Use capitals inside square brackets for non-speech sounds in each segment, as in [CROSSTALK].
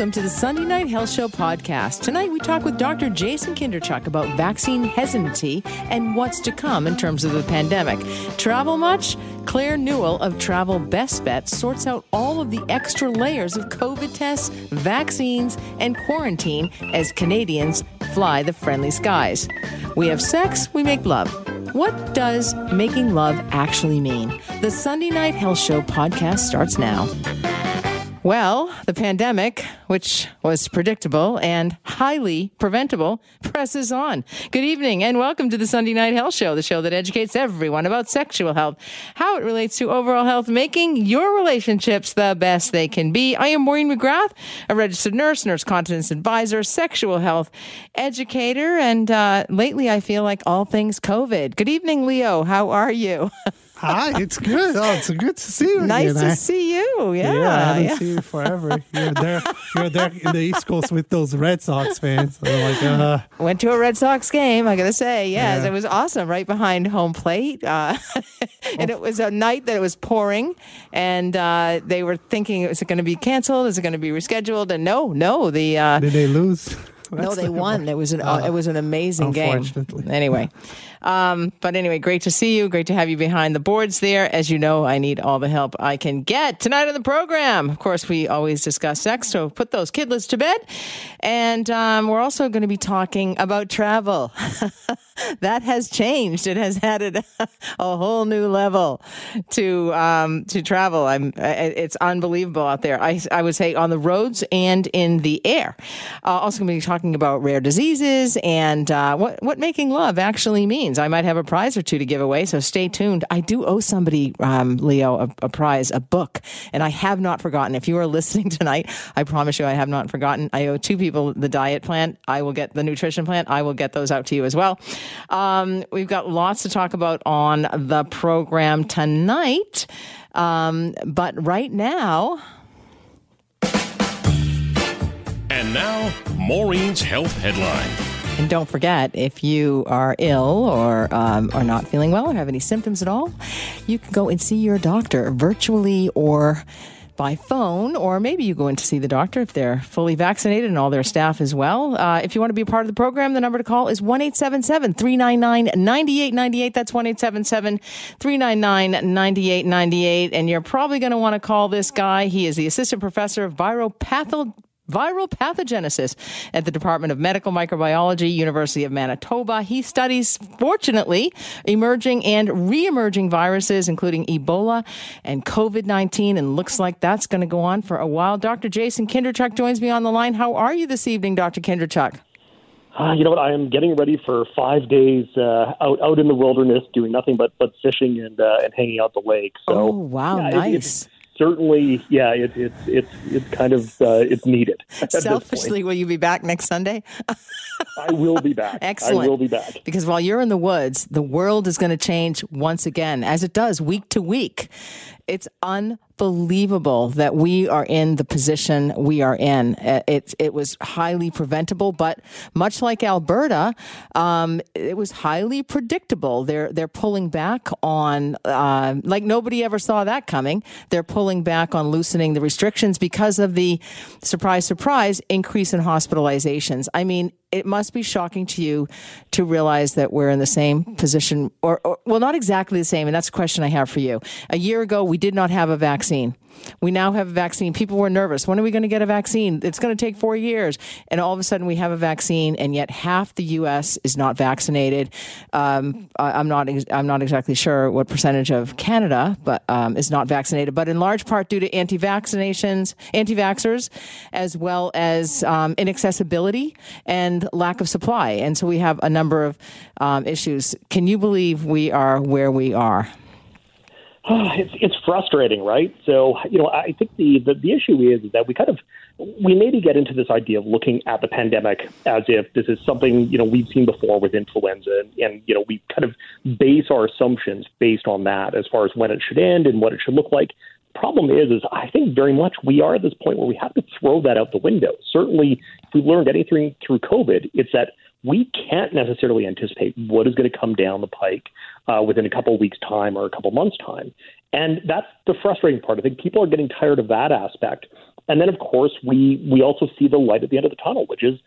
welcome to the Sunday Night Health Show podcast. Tonight we talk with Dr. Jason Kindrachuk about vaccine hesitancy and what's to come in terms of the pandemic. Travel much? Claire Newell of Travel Best Bet sorts out all of the extra layers of COVID tests, vaccines, and quarantine as Canadians fly the friendly skies. We have sex, we make love. What does making love actually mean? The Sunday Night Health Show podcast starts now. Well, the pandemic, which was predictable and highly preventable, [LAUGHS] presses on. Good evening and welcome to the Sunday Night Health Show, the show that educates everyone about sexual health, how it relates to overall health, making your relationships the best they can be. I am Maureen McGrath, a registered nurse, nurse continence advisor, sexual health educator, and uh, lately I feel like all things COVID. Good evening, Leo. How are you? [LAUGHS] Hi, it's good. Oh, it's good to see you. nice again. to I- see you. Yeah. Yeah, I haven't yeah. seen you forever. You're there. You're there in the East Coast with those Red Sox fans. They're like, uh, Went to a Red Sox game. I gotta say, yes, Yeah. it was awesome. Right behind home plate, uh, [LAUGHS] and it was a night that it was pouring, and uh, they were thinking, is it going to be canceled? Is it going to be rescheduled? And no, no, the uh, did they lose? no, they won. It was an uh, it was an amazing game. Unfortunately. Anyway, um, but anyway, great to see you. Great to have you behind the boards there. As you know, I need all the help I can get tonight on the program. Of course, we always discuss sex, so put those kidlets to bed. And um, we're also going to be talking about travel. [LAUGHS] that has changed. It has added [LAUGHS] a whole new level to um, to travel. I'm it's unbelievable out there. I I would say on the roads and in the air. Uh, also going to be talking about rare diseases and uh, what what making love actually means. I might have a prize or two to give away, so stay tuned. I do owe somebody, um, Leo, a, a prize, a book, and I have not forgotten. If you are [LAUGHS] listening tonight, I promise you, I have not forgotten. I owe two people the diet plan. I will get the nutrition plan. I will get those out to you as well. Um, we've got lots to talk about on the program tonight. Um, but right now, And now, Maureen's Health Headline. And don't forget, if you are ill or um, are not feeling well or have any symptoms at all, you can go and see your doctor virtually or by phone, or maybe you go in to see the doctor if they're fully vaccinated and all their staff as well. Uh, if you want to be a part of the program, the number to call is 1 399 9898. That's 1 399 9898. And you're probably going to want to call this guy. He is the assistant professor of viropatho viral pathogenesis at the Department of Medical Microbiology, University of Manitoba. He studies, fortunately, emerging and re-emerging viruses, including Ebola and COVID-19, and looks like that's going to go on for a while. Dr. Jason Kindrachuk joins me on the line. How are you this evening, Dr. Kindrachuk? Uh, you know what? I am getting ready for five days uh, out out in the wilderness, doing nothing but but fishing and uh, and hanging out the lake. So, Oh, wow, yeah, it- nice. it's certainly, yeah, it, it's it's it's kind of uh, it's needed. [LAUGHS] Selfishly, will you be back next Sunday? I will be back. [LAUGHS] Excellent. I will be back. Because while you're in the woods, the world is going to change once again, as it does week to week. It's unbelievable that we are in the position we are in. Uh, It, it was highly preventable, but much like Alberta, um, it was highly predictable. They're they're pulling back on uh, like nobody ever saw that coming. They're pulling back on loosening the restrictions because of the surprise, surprise increase in hospitalizations. I mean, it must be shocking to you to realize that we're in the same position, or, or well, not exactly the same. And that's a question I have for you. A year ago, we did not have a vaccine. We now have a vaccine. People were nervous. When are we going to get a vaccine? It's going to take four years. And all of a sudden, we have a vaccine, and yet half the U.S. is not vaccinated. Um, I, I'm not. I'm not exactly sure what percentage of Canada, but um, is not vaccinated. But in large part due to anti-vaccinations, anti-vaxxers, as well as um, inaccessibility and lack of supply. And so we have a number of um, issues. Can you believe we are where we are? [SIGHS] it's it's frustrating, right? So you know, I think the, the the issue is that we kind of we maybe get into this idea of looking at the pandemic as if this is something you know we've seen before with influenza, and, and you know we kind of base our assumptions based on that as far as when it should end and what it should look like. Problem is, is I think very much we are at this point where we have to throw that out the window. Certainly, if we learned anything through COVID, it's that we can't necessarily anticipate what is going to come down the pike uh, within a couple of weeks' time or a couple of months' time. And that's the frustrating part. I think people are getting tired of that aspect. And then, of course, we, we also see the light at the end of the tunnel, which is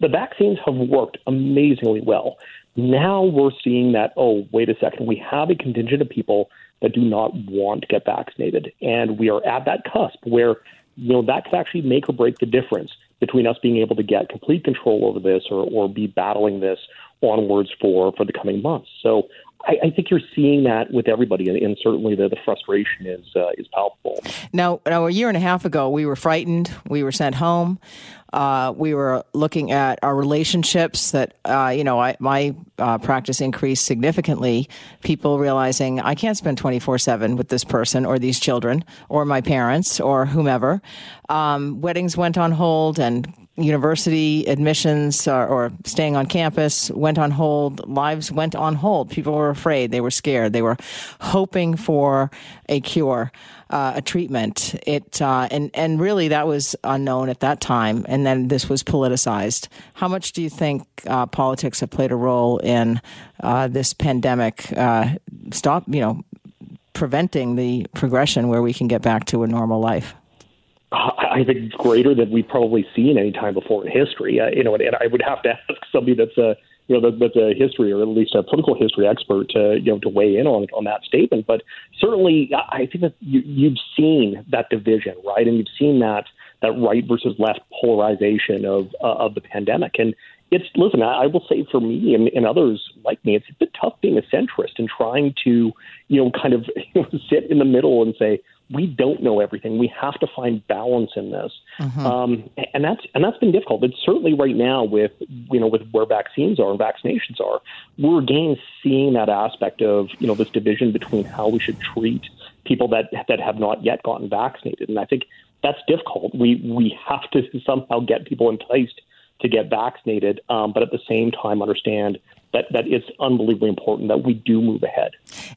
the vaccines have worked amazingly well. Now we're seeing that, oh, wait a second, we have a contingent of people that do not want to get vaccinated. And we are at that cusp where, you know, that could actually make or break the difference between us being able to get complete control over this or, or be battling this onwards for, for the coming months. So I, I, think you're seeing that with everybody, and, and certainly the, the, frustration is uh, is palpable. Now, now, a year and a half ago, we were frightened. We were sent home. Uh, we were looking at our relationships that, uh, you know, I, my uh, practice increased significantly. People realizing I can't spend 24 7 with this person or these children or my parents or whomever. Um, weddings went on hold and university admissions or, or, staying on campus went on hold. Lives went on hold. People were afraid. They were scared. They were hoping for a cure, uh, a treatment. It uh, and and really that was unknown at that time. And then this was politicized. How much do you think uh, politics have played a role in uh, this pandemic? Uh, stop, you know, preventing the progression where we can get back to a normal life. I think greater than we've probably seen any time before in history. Uh, you know, and, and, I would have to [LAUGHS] ask somebody that's a you know that, a history or at least a political history expert to you know to weigh in on on that statement. But certainly, I think that you, you've seen that division, right, and you've seen that that right versus left polarization of uh, of the pandemic. And it's listen, I, I will say for me and, and others like me, it's a bit tough being a centrist and trying to you know kind of [LAUGHS] sit in the middle and say we don't know everything. We have to find balance in this, mm-hmm. um, and that's and that's been difficult. But certainly right now, with you know with where vaccines are and vaccinations are, we're again seeing that aspect of you know this division between how we should treat people that that have not yet gotten vaccinated, and I think that's difficult. We we have to somehow get people enticed to get vaccinated, um, but at the same time understand that that is unbelievably important that we do move ahead.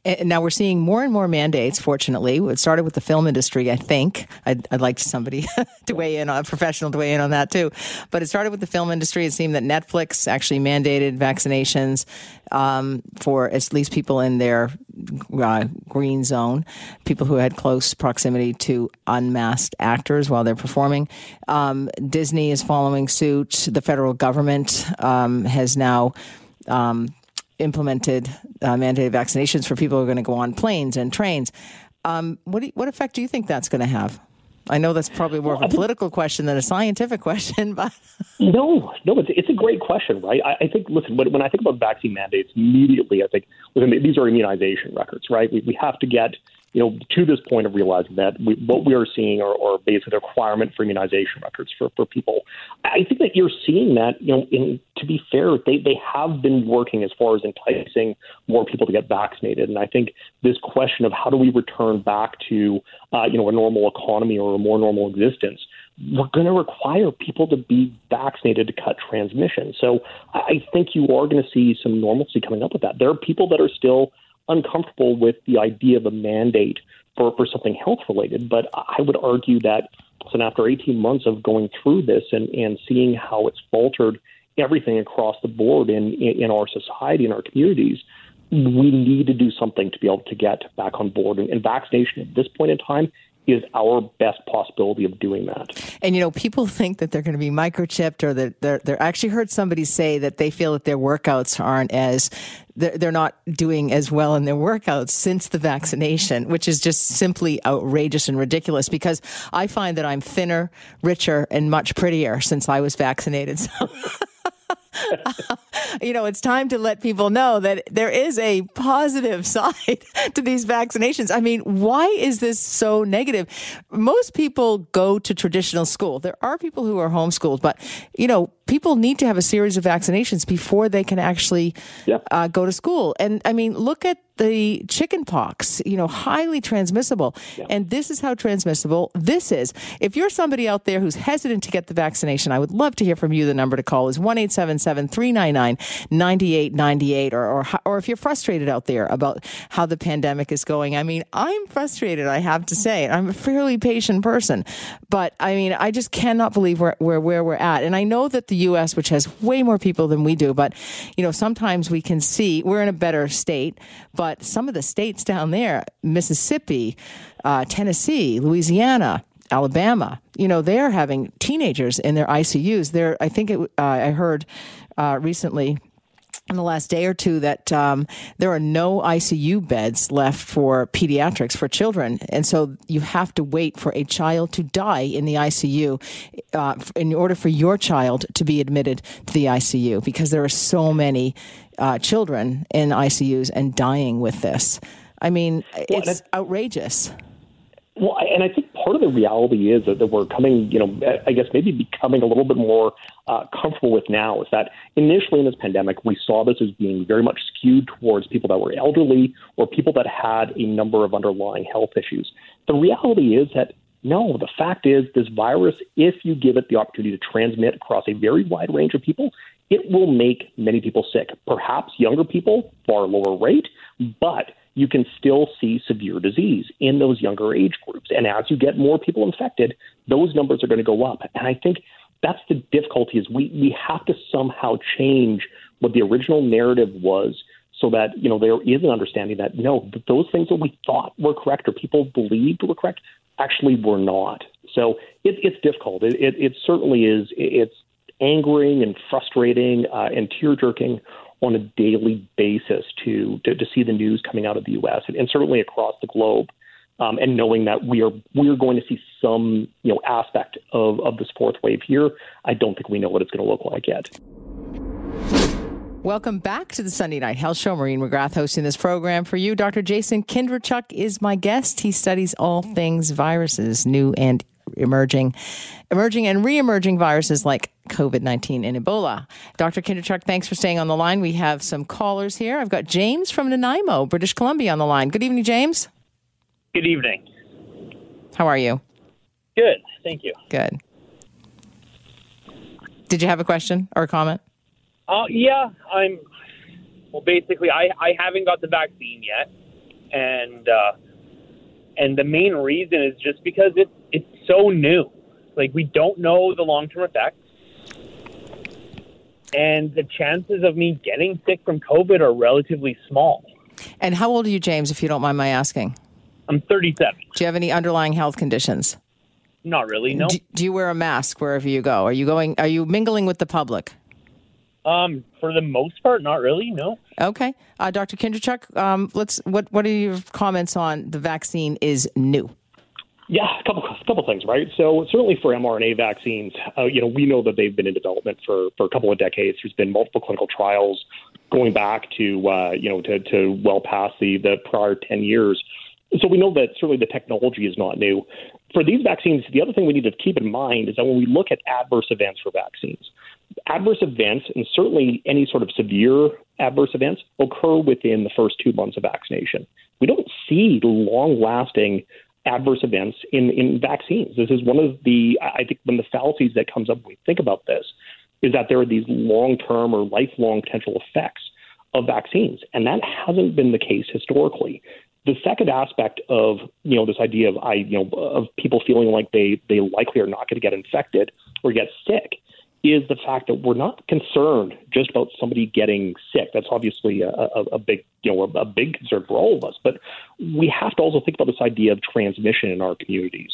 And now we're seeing more and more mandates. Fortunately, it started with the film industry. I think I'd, I'd like somebody [LAUGHS] to weigh in, on, a professional to weigh in on that too. But it started with the film industry. It seemed that Netflix actually mandated vaccinations um, for at least people in their uh, green zone, people who had close proximity to unmasked actors while they're performing. Um, Disney is following suit. The federal government um, has now um, implemented uh, mandated vaccinations for people who are going to go on planes and trains. Um, what, you, what effect do you think that's going to have? I know that's probably more of a political question than a scientific [LAUGHS] question, but no, no, it's, it's a great question, right? I, I think, listen, when, when I think about vaccine mandates, immediately I think listen, these are immunization records, right? We, we have to get you know, to this point of realizing that we, what we are seeing are, are basically the requirement for immunization records for, for people. I think that you're seeing that, you know, in, to be fair, they, they have been working as far as enticing more people to get vaccinated. And I think this question of how do we return back to, uh, you know, a normal economy or a more normal existence, we're going to require people to be vaccinated to cut transmission. So I think you are going to see some normalcy coming up with that. There are people that are still – uncomfortable with the idea of a mandate for, for something health related. But I would argue that so after 18 months of going through this and, and seeing how it's faltered everything across the board in, in, in our society and our communities, we need to do something to be able to get back on board. And, and vaccination at this point in time is our best possibility of doing that. And you know, people think that they're going to be microchipped, or that they're, they're actually heard somebody say that they feel that their workouts aren't as they're, not doing as well in their workouts since the vaccination, which is just simply outrageous and ridiculous. Because I find that I'm thinner, richer, and much prettier since I was vaccinated. [LAUGHS] So. [LAUGHS] you know, it's time to let people know that there is a positive [LAUGHS] side to these vaccinations. I mean, why is this so negative? Most people go to traditional school. There are people who are homeschooled, but, you know, people need to have a series of vaccinations before they can actually yeah. uh, go to school. And I mean, look at the chicken pox, you know, highly transmissible. Yeah. And this is how transmissible this is. If you're somebody out there who's hesitant to get the vaccination, I would love to hear from you. The number to call is 1 399 9898. Or, or if you're frustrated out there about how the pandemic is going, I mean, I'm frustrated, I have to say. I'm a fairly patient person. But I mean, I just cannot believe where, where, where we're at. And I know that the the U.S., which has way more people than we do, but you know sometimes we can see we're in a better state, but some of the states down there, Mississippi, uh, Tennessee, Louisiana. Alabama, you know, they're having teenagers in their ICUs. There, I think it, uh, I heard uh, recently in the last day or two that um, there are no ICU beds left for pediatrics for children, and so you have to wait for a child to die in the ICU uh, in order for your child to be admitted to the ICU because there are so many uh, children in ICUs and dying with this. I mean, it's outrageous. Well, and I think part of the reality is that, that we're coming, you know, I guess maybe becoming a little bit more uh, comfortable with now is that initially in this pandemic, we saw this as being very much skewed towards people that were elderly or people that had a number of underlying health issues. The reality is that no, the fact is this virus, if you give it the opportunity to transmit across a very wide range of people, it will make many people sick. Perhaps younger people, far lower rate, but you can still see severe disease in those younger age groups. And as you get more people infected, those numbers are going to go up. And I think that's the difficulty is we, we have to somehow change what the original narrative was so that, you know, there is an understanding that no, those things that we thought were correct or people believed were correct actually were not. So it, it's difficult. It, it, it certainly is. It's angering and frustrating uh, and tear jerking on a daily basis to, to, to see the news coming out of the U.S. and, and certainly across the globe, um, and knowing that we are we are going to see some you know aspect of, of this fourth wave here. I don't think we know what it's going to look like yet. Welcome back to the Sunday Night Health Show. Maureen McGrath hosting this program for you. Dr. Jason Kindrachuk is my guest. He studies all things viruses, new and emerging, emerging and re-emerging viruses like COVID-19 and Ebola. Dr. Kindrachuk, thanks for staying on the line. We have some callers here. I've got James from Nanaimo, British Columbia on the line. Good evening, James. Good evening. How are you? Good, thank you. Good. Did you have a question or a comment? Uh, yeah, I'm. Well, basically, I, I haven't got the vaccine yet, and uh, and the main reason is just because it's it's so new. Like we don't know the long term effects, and the chances of me getting sick from COVID are relatively small. And how old are you, James? If you don't mind my asking. I'm 37. Do you have any underlying health conditions? Not really. No. Do, do you wear a mask wherever you go? Are you going? Are you mingling with the public? Um, for the most part, not really. No. Okay, uh, Dr. Kindrachuk, um, let's. What What are your comments on the vaccine is new? Yeah, a couple couple things, right? So certainly for mRNA vaccines, uh, you know, we know that they've been in development for for a couple of decades. There's been multiple clinical trials going back to uh, you know to, to well past the the prior ten years. So we know that certainly the technology is not new. For these vaccines, the other thing we need to keep in mind is that when we look at adverse events for vaccines, adverse events, and certainly any sort of severe adverse events, occur within the first two months of vaccination. We don't see long lasting adverse events in, in vaccines. This is one of the, I think, one of the fallacies that comes up when we think about this is that there are these long term or lifelong potential effects of vaccines. And that hasn't been the case historically. The second aspect of you know this idea of I you know of people feeling like they they likely are not going to get infected or get sick is the fact that we're not concerned just about somebody getting sick. That's obviously a, a, a big, you know, a, big concern for all of us. But we have to also think about this idea of transmission in our communities.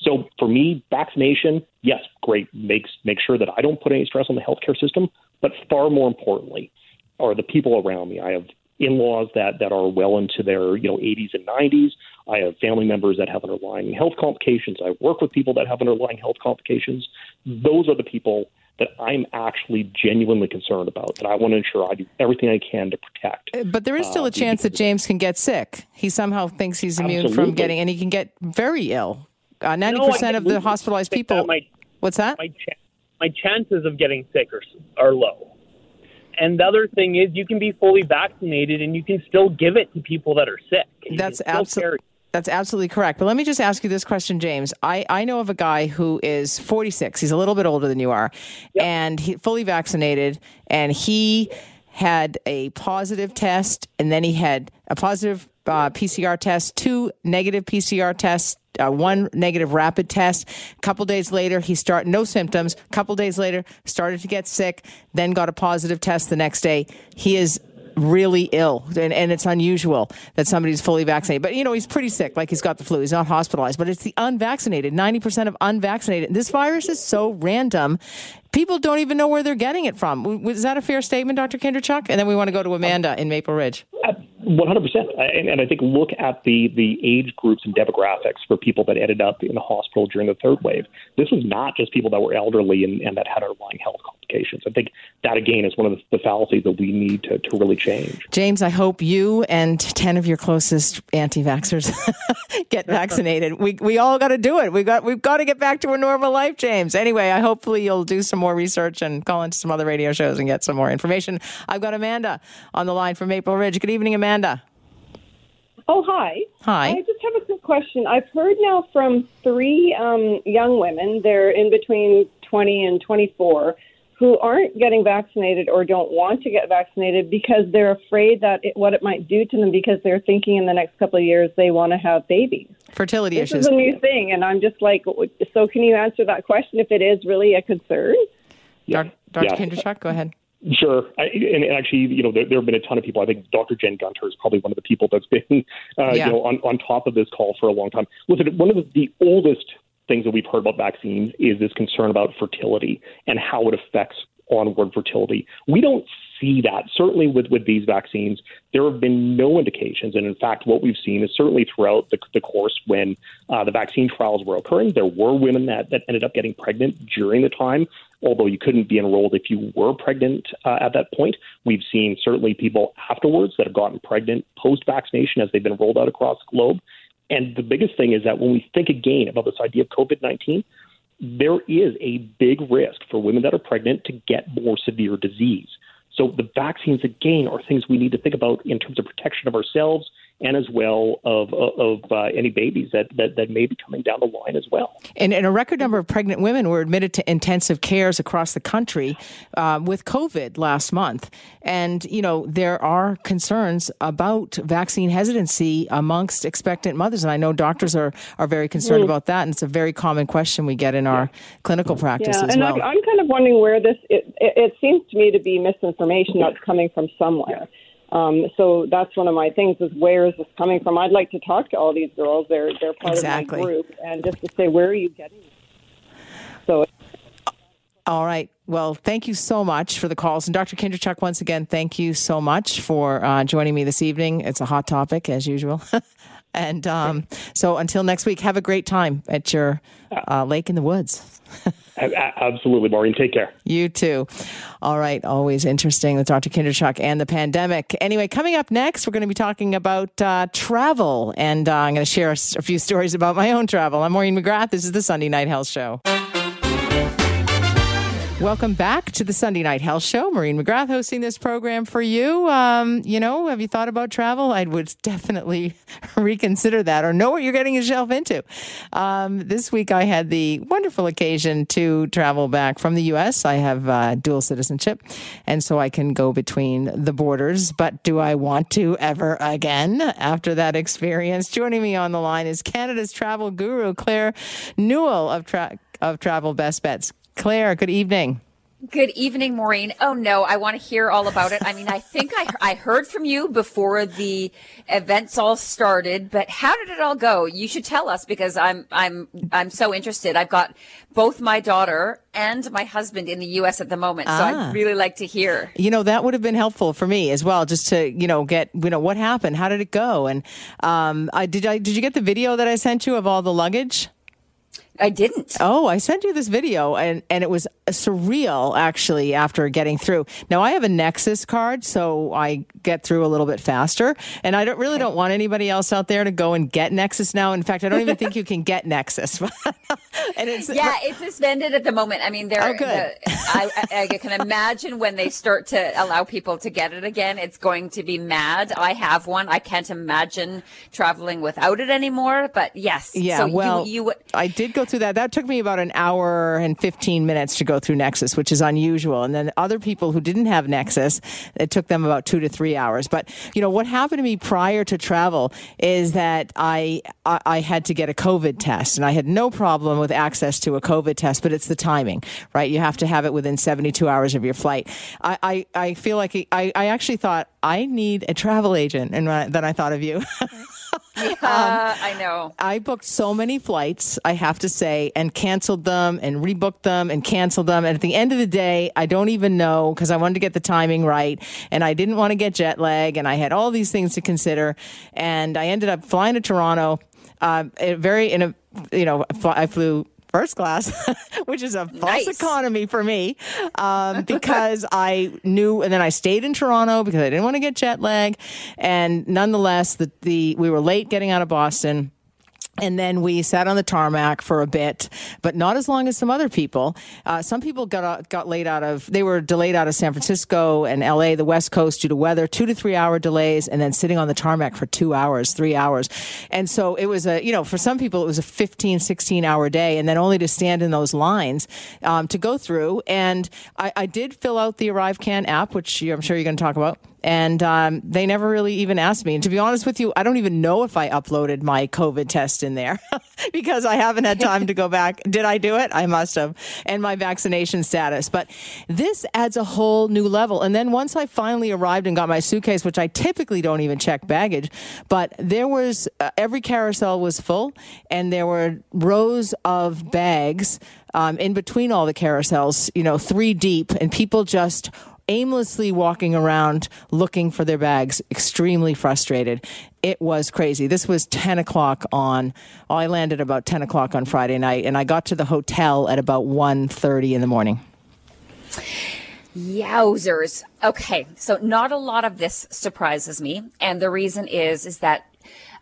So for me, vaccination, yes, great, makes make sure that I don't put any stress on the healthcare system. But far more importantly, are the people around me. I have in-laws that that are well into their you know 80s and 90s. I have family members that have underlying health complications. I work with people that have underlying health complications. Those are the people that I'm actually genuinely concerned about, that I want to ensure I do everything I can to protect. Uh, but there is still uh, a chance that James can get sick. He somehow thinks he's immune Absolutely. from getting, and he can get very ill. Uh, 90% no, of the hospitalized people. My, what's that? My, ch- my chances of getting sick are, are low. And the other thing is, you can be fully vaccinated and you can still give it to people that are sick. That's absolutely. That's absolutely correct. But let me just ask you this question, James. I, I know of a guy who is 46. He's a little bit older than you are, yep. and he fully vaccinated, and he had a positive test, and then he had a positive uh, PCR test, two negative PCR tests uh, one negative rapid test. A couple days later, he started no symptoms. A couple days later, started to get sick. Then got a positive test the next day. He is really ill and, and it's unusual that somebody's fully vaccinated. But you know he's pretty sick like he's got the flu. He's not hospitalized but it's the unvaccinated 90% of unvaccinated. This virus is so random people don't even know where they're getting it from. Was that a fair statement dr kindrachuk? And then we want to go to amanda in maple ridge. Uh, one hundred percent, and I think look at the the age groups and demographics for people that ended up in the hospital during the third wave. This was not just people that were elderly and, and that had underlying health complications. I think that again is one of the, the fallacies that we need to, to really change. James, I hope you and ten of your closest anti-vaxxers [LAUGHS] get vaccinated. we we all got to do it. We got we've got to get back to a normal life, James. Anyway, I hopefully you'll do some more research and call into some other radio shows and get some more information. I've got Amanda on the line from Maple Ridge. Good evening, Amanda. Amanda. Oh, hi. Hi. I just have a quick question. I've heard now from three um, young women, they're in between 20 and 24, who aren't getting vaccinated or don't want to get vaccinated because they're afraid that it, what it might do to them because they're thinking in the next couple of years they want to have babies. Fertility this issues. This is a new thing, and I'm just like, so can you answer that question if it is really a concern? Yeah. Dr. Yeah. Kindrachuk, go ahead. Sure, I, and, and, actually, you know, there, there, have been a ton of people. I think Dr. Jen Gunter is probably one of the people that's been, uh, yeah. you know, on, on top of this call for a long time. Listen, one of the, the oldest things that we've heard about vaccines is this concern about fertility and how it affects onward fertility. We don't see that. Certainly with, with these vaccines, there have been no indications. And in fact, what we've seen is certainly throughout the, the course when uh, the vaccine trials were occurring, there were women that, that ended up getting pregnant during the time. Although you couldn't be enrolled if you were pregnant uh, at that point, we've seen certainly people afterwards that have gotten pregnant post vaccination as they've been rolled out across the globe. And the biggest thing is that when we think again about this idea of COVID 19, there is a big risk for women that are pregnant to get more severe disease. So the vaccines, again, are things we need to think about in terms of protection of ourselves and as well of of uh, any babies that, that that may be coming down the line as well. And, and a record number of pregnant women were admitted to intensive cares across the country uh, with COVID last month. And you know there are concerns about vaccine hesitancy amongst expectant mothers, and I know doctors are are very concerned mm. about that. And it's a very common question we get in our yeah. clinical practice yeah, as and well. I'm, I'm kind of wondering where this. It, it, it seems to me to be misinformation that's coming from somewhere. Um, so that's one of my things is where is this coming from? I'd like to talk to all these girls. They're they're part exactly. of my group, and just to say where are you getting it? So. All right. Well, thank you so much for the calls. And Dr. Kindrachuk, once again, thank you so much for uh, joining me this evening. It's a hot topic, as usual. [LAUGHS] and um, so until next week, have a great time at your uh, lake in the woods. [LAUGHS] Absolutely, Maureen. Take care. You too. All right. Always interesting with Dr. Kindrachuk and the pandemic. Anyway, coming up next, we're going to be talking about uh, travel, and uh, I'm going to share a, a few stories about my own travel. I'm Maureen McGrath. This is the Sunday Night Health Show. Welcome back to the Sunday Night Health Show. Maureen McGrath hosting this program for you. Um, you know, have you thought about travel? I would [LAUGHS] definitely reconsider that or know what you're getting yourself into. Um, this week, I had the wonderful occasion to travel back from the U.S. I have uh, dual citizenship, and so I can go between the borders. But do I want to ever again after that experience? Joining me on the line is Canada's travel guru, Claire Newell of, tra- of Travel Best Bets. Claire, good evening. Good evening, Maureen. Oh no, I want to hear all about it. I mean, I think I, I heard from you before the events all started, but how did it all go? You should tell us because I'm I'm I'm so interested. I've got both my daughter and my husband in the U.S. at the moment, so ah. I'd really like to hear. You know, that would have been helpful for me as well, just to you know get you know what happened, how did it go, and um, I did I did you get the video that I sent you of all the luggage? I didn't. Oh, I sent you this video and, and it was surreal actually after getting through. Now I have a Nexus card, so I get through a little bit faster. And I don't really don't want anybody else out there to go and get Nexus now. In fact, I don't even think you can get Nexus. [LAUGHS] and it's Yeah, it's suspended at the moment. I mean, they're oh, good. The, I, I can imagine when they start to allow people to get it again, it's going to be mad. I have one. I can't imagine traveling without it anymore. But yes. Yeah. so well, you, you I did go through that. That took me about an hour and 15 minutes to go through Nexus, which is unusual. And then other people who didn't have Nexus, it took them about two to three hours. But, you know, what happened to me prior to travel is that I, I, I had to get a COVID test and I had no problem with access to a COVID test, but it's the timing, right? You have to have it within 72 hours of your flight. I, I, I feel like I, I actually thought I need a travel agent and then I thought of you. [LAUGHS] [LAUGHS] Yeah, I know. I booked so many flights, I have to say, and canceled them and rebooked them and canceled them. And at the end of the day, I don't even know because I wanted to get the timing right and I didn't want to get jet lag and I had all these things to consider. And I ended up flying to Toronto, uh, very in a, you know, I flew first class, [LAUGHS] which is a false Nice. economy for me, um, [LAUGHS] because I knew, and then I stayed in Toronto because I didn't want to get jet lag, and nonetheless, the the we were late getting out of Boston. And then we sat on the tarmac for a bit, but not as long as some other people. Uh, some people got out- got laid out of. They were delayed out of San Francisco and L.A., the West Coast, due to weather, two to three hour delays, and then sitting on the tarmac for two hours, three hours. And so it was a, you know, for some people it was a 15, 16 hour day, and then only to stand in those lines um, to go through. And I, I did fill out the ArriveCan app, which I'm sure you're going to talk about and um, they never really even asked me. And to be honest with you, I don't even know if I uploaded my COVID test in there [LAUGHS] because I haven't had time to go back. Did I do it? I must have. And my vaccination status. But this adds a whole new level. And then once I finally arrived and got my suitcase, which I typically don't even check baggage, but there was uh, every carousel was full, and there were rows of bags um, in between all the carousels, you know, three deep, and people just aimlessly walking around looking for their bags, extremely frustrated. It was crazy. This was 10 o'clock on, well, I landed about 10 o'clock on Friday night and I got to the hotel at about 1.30 in the morning. Yowzers. Okay, so not a lot of this surprises me, and the reason is is that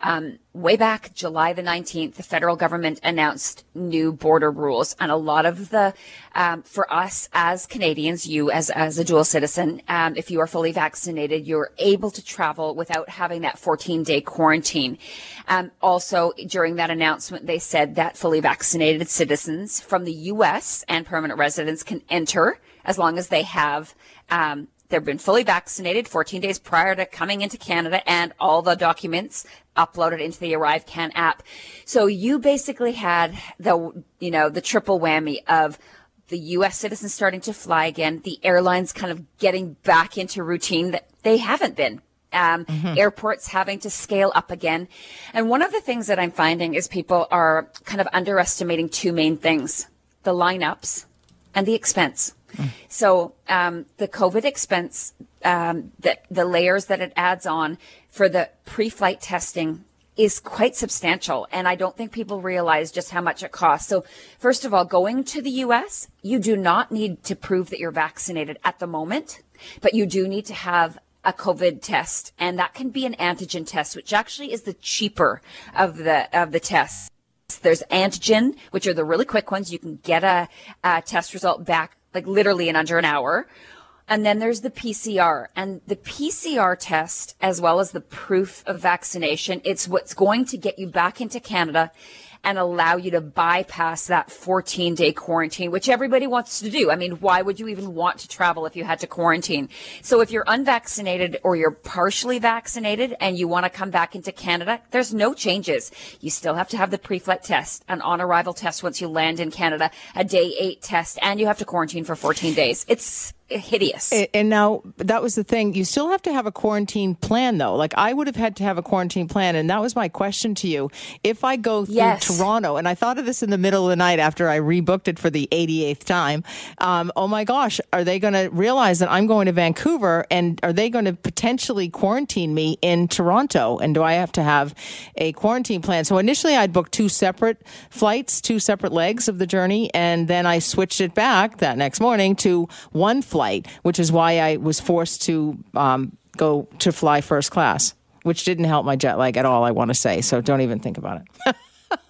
um, way back July the 19th, the federal government announced new border rules, and a lot of the um, for us as Canadians, you as as a dual citizen, um, if you are fully vaccinated, you're able to travel without having that 14 day quarantine. Um, also, during that announcement, they said that fully vaccinated citizens from the U.S. and permanent residents can enter as long as they have um, they've been fully vaccinated 14 days prior to coming into Canada and all the documents uploaded into the ArriveCan app. So you basically had the you know the triple whammy of the U.S. citizens starting to fly again, the airlines kind of getting back into routine that they haven't been. Um, Airports having to scale up again. And one of the things that I'm finding is people are kind of underestimating two main things the lineups and the expense. So um, the COVID expense, um, that the layers that it adds on for the pre-flight testing is quite substantial, and I don't think people realize just how much it costs. So, first of all, going to the U.S., you do not need to prove that you're vaccinated at the moment, but you do need to have a COVID test, and that can be an antigen test, which actually is the cheaper of the of the tests. There's antigen, which are the really quick ones. You can get a, a test result back like literally in under an hour. And then there's the PCR and the PCR test, as well as the proof of vaccination. It's what's going to get you back into Canada and allow you to bypass that 14 day quarantine, which everybody wants to do. I mean, why would you even want to travel if you had to quarantine? So if you're unvaccinated or you're partially vaccinated and you want to come back into Canada, there's no changes. You still have to have the pre-flight test, an on arrival test once you land in Canada, a day eight test, and you have to quarantine for 14 days. It's hideous. And now that was the thing. You still have to have a quarantine plan, though. Like I would have had to have a quarantine plan, and that was my question to you. If I go through Yes. Toronto, and I thought of this in the middle of the night after I rebooked it for the 88th time. Um, oh my gosh, are they going to realize that I'm going to Vancouver, and are they going to potentially quarantine me in Toronto? And do I have to have a quarantine plan? So initially, I'd booked two separate flights, two separate legs of the journey, and then I switched it back that next morning to one flight, which is why I was forced to um, go to fly first class, which didn't help my jet lag at all. I want to say, so don't even think about it.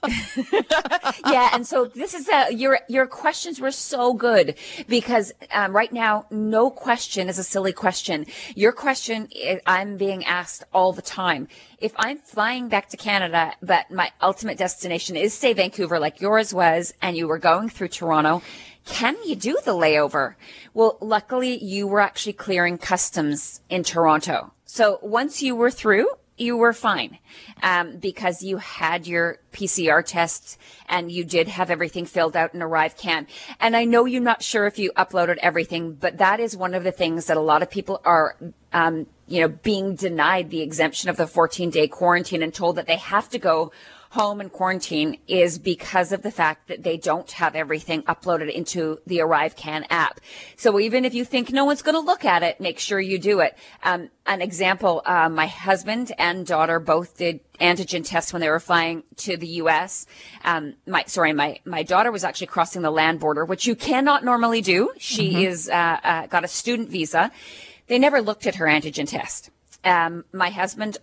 [LAUGHS] yeah, and so this is a, your your questions were so good because um, right now no question is a silly question. Your question is, I'm being asked all the time. If I'm flying back to Canada, but my ultimate destination is say Vancouver, like yours was, and you were going through Toronto, can you do the layover? Well, luckily you were actually clearing customs in Toronto. So once you were through, you were fine um, because you had your PCR tests and you did have everything filled out and in ArriveCan. And I know you're not sure if you uploaded everything, but that is one of the things that a lot of people are, um, you know, being denied the exemption of the 14 day quarantine and told that they have to go home and quarantine is because of the fact that they don't have everything uploaded into the ArriveCan app. So even if you think no one's going to look at it, make sure you do it. Um, an example, uh, my husband and daughter both did antigen tests when they were flying to the U.S. Um, my sorry, my my daughter was actually crossing the land border, which you cannot normally do. She mm-hmm. is uh, uh, got a student visa. They never looked at her antigen test um, my husband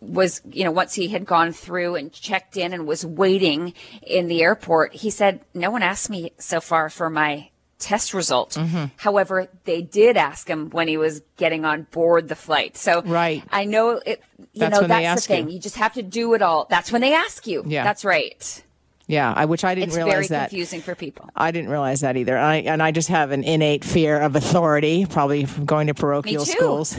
was, you know, once he had gone through and checked in and was waiting in the airport, he said, no one asked me so far for my test result. Mm-hmm. However, they did ask him when he was getting on board the flight. So right. I know it, you that's know, that's the thing. You. you just have to do it all. That's when they ask you. Yeah. That's right. Yeah, I, which I didn't it's realize very that. confusing for people. I didn't realize that either. I, and I just have an innate fear of authority, probably from going to parochial schools.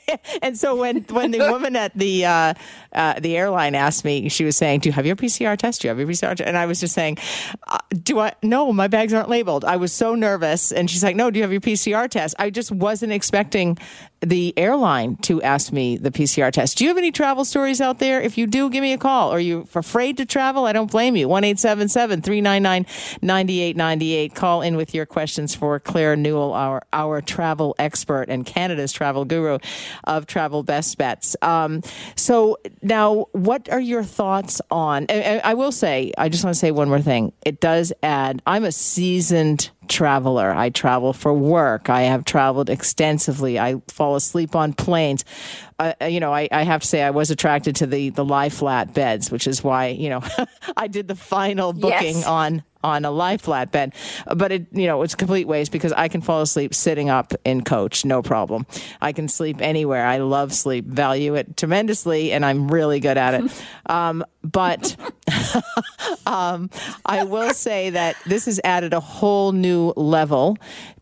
[LAUGHS] and so when when the woman at the uh, uh, the airline asked me, she was saying, "Do you have your PCR test? Do you have your PCR?" Test? And I was just saying, uh, "Do I? No, my bags aren't labeled." I was so nervous, and she's like, "No, do you have your PCR test?" I just wasn't expecting the airline to ask me the PCR test. Do you have any travel stories out there? If you do, give me a call. Are you afraid to travel? I don't blame you. 1 399 9898. Call in with your questions for Claire Newell, our, our travel expert and Canada's travel guru of Travel Best Bets. Um, so now, what are your thoughts on? I, I will say, I just want to say one more thing. It does add, I'm a seasoned traveler. I travel for work. I have traveled extensively. I fall asleep on planes. Uh, you know, I, I, have to say I was attracted to the the lie flat beds, which is why you know [LAUGHS] I did the final booking yes. on on a lie flat bed. But it, you know, it's complete waste because I can fall asleep sitting up in coach, no problem. I can sleep anywhere. I love sleep, value it tremendously, and I'm really good at it. [LAUGHS] Um, but [LAUGHS] um, I will say that this has added a whole new level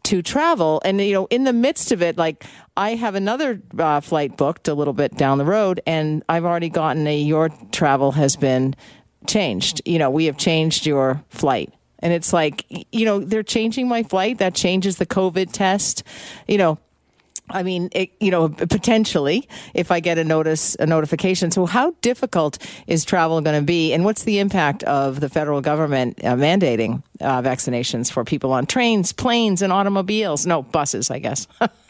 to travel. And, you know, in the midst of it, like I have another uh, flight booked a little bit down the road, and I've already gotten a your travel has been changed. You know, we have changed your flight. And it's like, you know, they're changing my flight. That changes the COVID test. You know, I mean, it, you know, potentially if I get a notice, a notification. So, how difficult is travel going to be, and what's the impact of the federal government uh, mandating uh, vaccinations for people on trains, planes, and automobiles? No, buses, I guess. [LAUGHS]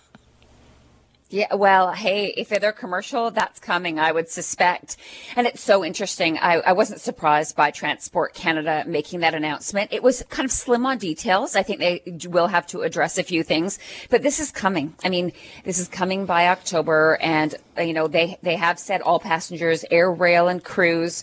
Yeah, well, hey, if they're commercial, that's coming, I would suspect. And it's so interesting. I, I, wasn't surprised by Transport Canada making that announcement. It was kind of slim on details. I think they will have to address a few things, but this is coming. I mean, this is coming by October and, uh, you know, they, they have said all passengers, air, rail, and cruise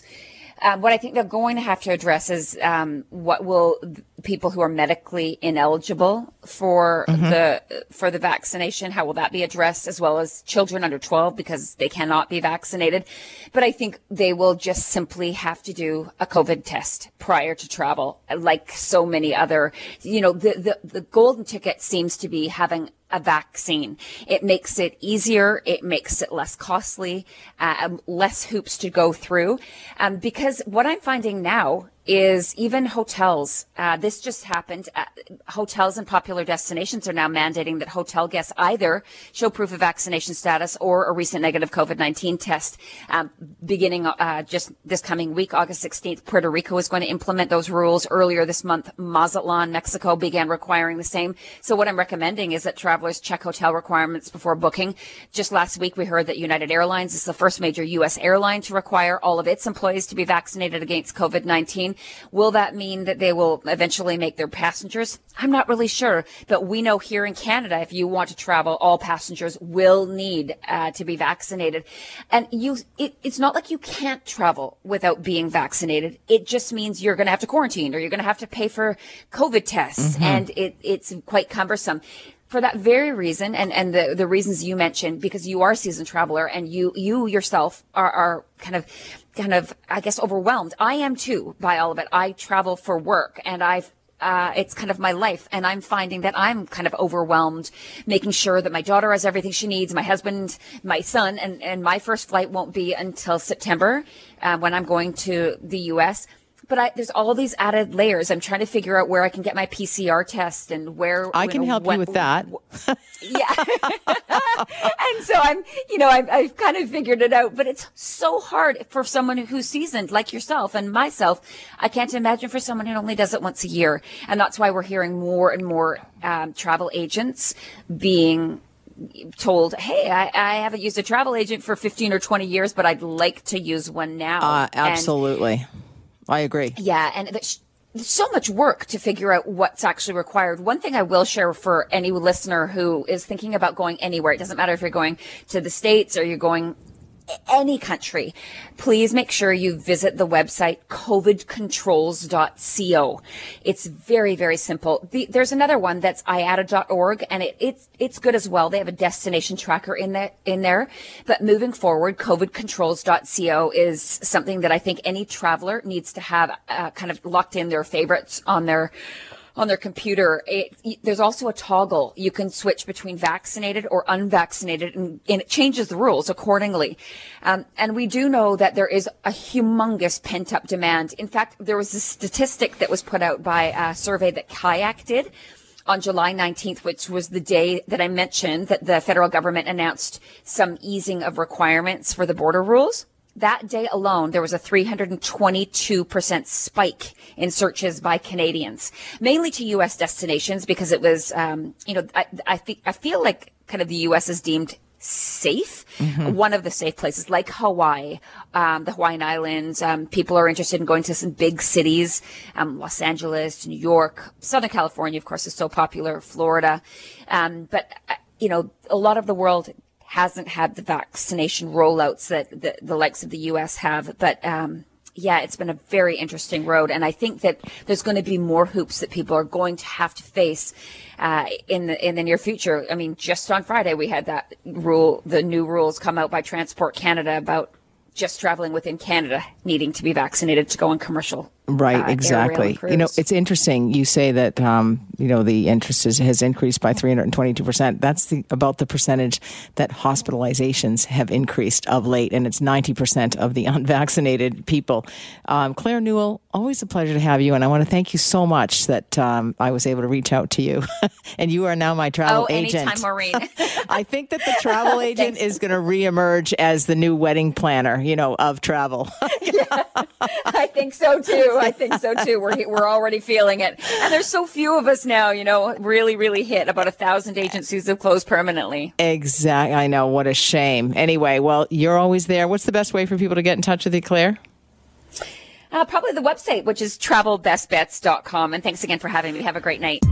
um, what I think they're going to have to address is um, what will people who are medically ineligible for mm-hmm. the for the vaccination. How will that be addressed, as well as children under 12 because they cannot be vaccinated? But I think they will just simply have to do a COVID test prior to travel, like so many other. You know, the the, the golden ticket seems to be having a vaccine. It makes it easier. It makes it less costly, uh, less hoops to go through. Um, because what I'm finding now is even hotels. Uh, this just happened. Uh, hotels and popular destinations are now mandating that hotel guests either show proof of vaccination status or a recent negative COVID-19 test. Um, beginning uh, just this coming week, August 16th, Puerto Rico is going to implement those rules. Earlier this month, Mazatlan, Mexico, began requiring the same. So what I'm recommending is that travelers check hotel requirements before booking. Just last week, we heard that United Airlines is the first major U.S. airline to require all of its employees to be vaccinated against COVID-19. Will that mean that they will eventually make their passengers? I'm not really sure, but we know here in Canada, if you want to travel, all passengers will need uh, to be vaccinated. And you, it, it's not like you can't travel without being vaccinated. It just means you're going to have to quarantine or you're going to have to pay for COVID tests, mm-hmm. and it, it's quite cumbersome for that very reason and, and the, the reasons you mentioned, because you are a seasoned traveler and you, you yourself are, are kind of, kind of, I guess, overwhelmed. I am too by all of it. I travel for work and I've, uh, it's kind of my life and I'm finding that I'm kind of overwhelmed making sure that my daughter has everything she needs, my husband, my son, and, and my first flight won't be until September, uh, when I'm going to the U.S but I, there's all these added layers. I'm trying to figure out where I can get my PCR test and where I can know, help you with that. yeah. [LAUGHS] and so I'm, you know, I've, I've kind of figured it out, but it's so hard for someone who's seasoned like yourself and myself. I can't imagine for someone who only does it once a year. And that's why we're hearing more and more um, travel agents being told, "Hey, I, I, haven't used a travel agent for 15 or 20 years, but I'd like to use one now." Uh, absolutely. And I agree. Yeah, and there's so much work to figure out what's actually required. One thing I will share for any listener who is thinking about going anywhere, it doesn't matter if you're going to the States or you're going any country, please make sure you visit the website covidcontrols.co. It's very, very simple. The, there's another one that's iata.org and it, it's, it's good as well. They have a destination tracker in there, in there. But moving forward, covidcontrols.co is something that I think any traveler needs to have uh, kind of locked in their favorites on their on their computer, it, there's also a toggle. You can switch between vaccinated or unvaccinated and, and it changes the rules accordingly. Um, and we do know that there is a humongous pent up demand. In fact, there was a statistic that was put out by a survey that Kayak did on July 19th, which was the day that I mentioned that the federal government announced some easing of requirements for the border rules that day alone, there was a 322% spike in searches by Canadians, mainly to U.S. destinations because it was, um, you know, I, I, th- I feel like kind of the U.S. is deemed safe. Mm-hmm. One of the safe places, like Hawaii, um, the Hawaiian Islands. Um, people are interested in going to some big cities, um, Los Angeles, New York, Southern California, of course, is so popular. Florida, um, but uh, you know, a lot of the world hasn't had the vaccination rollouts that the, the likes of the U.S. have. But um, yeah, it's been a very interesting road, and I think that there's going to be more hoops that people are going to have to face uh, in the in the near future. I mean, just on Friday we had that rule, the new rules come out by Transport Canada about just traveling within Canada needing to be vaccinated to go on commercial. Right, uh, exactly. You know, it's interesting. You say that um, you know the interest is, has increased by 322 percent. That's the, about the percentage that hospitalizations have increased of late, and it's 90 percent of the [LAUGHS] unvaccinated people. Um, Claire Newell, always a pleasure to have you, and I want to thank you so much that um, I was able to reach out to you, [LAUGHS] and you are now my travel oh, agent. Anytime, Maureen. [LAUGHS] I think that the travel agent is going to reemerge as the new wedding planner, you know, of travel. yeah, I think so too. [LAUGHS] I think so too. We're we're already feeling it, and there's so few of us now. You know, really, really hit. About a thousand agencies have closed permanently. Exactly. I know. What a shame. Anyway, well, you're always there. What's the best way for people to get in touch with you, Claire? Uh, probably the website, which is travelbestbets.com. And thanks again for having me. Have a great night.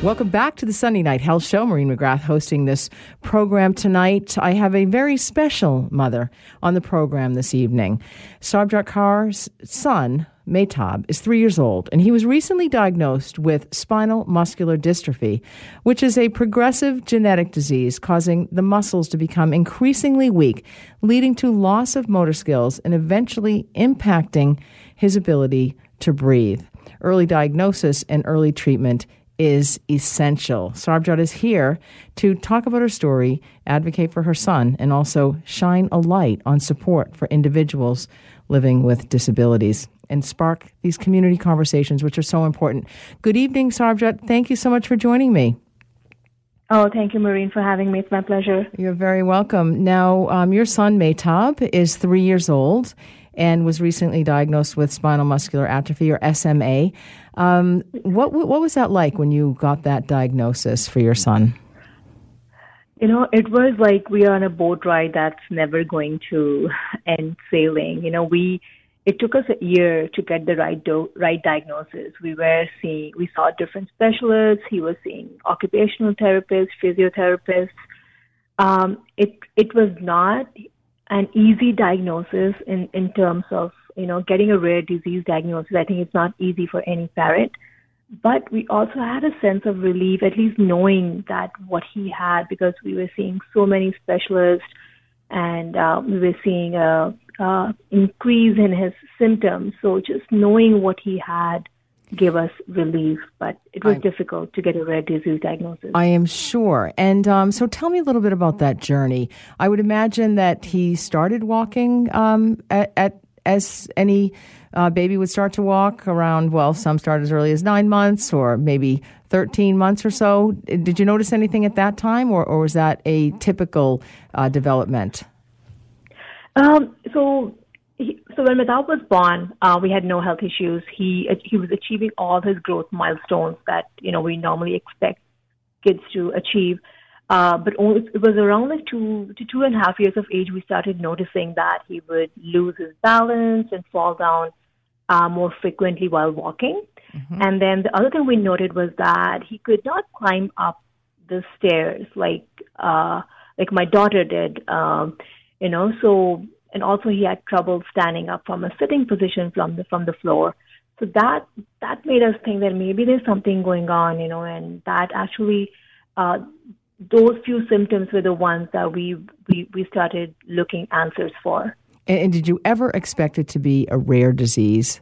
Welcome back to the Sunday Night Health Show. Maureen McGrath hosting this program tonight. I have a very special mother on the program this evening. Sarbjot Kaur's son, Mehtab, is three years old, and he was recently diagnosed with spinal muscular dystrophy, which is a progressive genetic disease causing the muscles to become increasingly weak, leading to loss of motor skills and eventually impacting his ability to breathe. Early diagnosis and early treatment is essential. Sarbjot is here to talk about her story, advocate for her son, and also shine a light on support for individuals living with disabilities and spark these community conversations, which are so important. Good evening, Sarbjot. Thank you so much for joining me. Oh, thank you, Maureen, for having me. It's my pleasure. You're very welcome. Now, um, your son, Mehtab, is three years old and was recently diagnosed with spinal muscular atrophy or SMA. Um, what what was that like when you got that diagnosis for your son? You know, it was like we are on a boat ride that's never going to end sailing. You know, we it took us a year to get the right do- right diagnosis. We were seeing, we saw different specialists. He was seeing occupational therapists, physiotherapists. Um, it it was not an easy diagnosis in in terms of you know getting a rare disease diagnosis. I think it's not easy for any parent. But we also had a sense of relief, at least knowing that what he had, because we were seeing so many specialists and uh, we were seeing a, a increase in his symptoms. So just knowing what he had gave us relief, but it was I, difficult to get a rare disease diagnosis. I am sure. And um, so tell me a little bit about that journey. I would imagine that he started walking um, at, at as any uh, baby would start to walk around, well, some start as early as nine months or maybe 13 months or so. Did you notice anything at that time, or, or was that a typical uh, development? Um, so, he, so when Mehtab was born, uh, we had no health issues. He he was achieving all his growth milestones that you know we normally expect kids to achieve. Uh, but only, it was around like two to two and a half years of age we started noticing that he would lose his balance and fall down uh, more frequently while walking. Mm-hmm. And then the other thing we noted was that he could not climb up the stairs like uh, like my daughter did. Um, you know, so and also he had trouble standing up from a sitting position from the from the floor. So that that made us think that maybe there's something going on, you know, and that actually uh, those few symptoms were the ones that we, we, we started looking answers for. And, and, did you ever expect it to be a rare disease?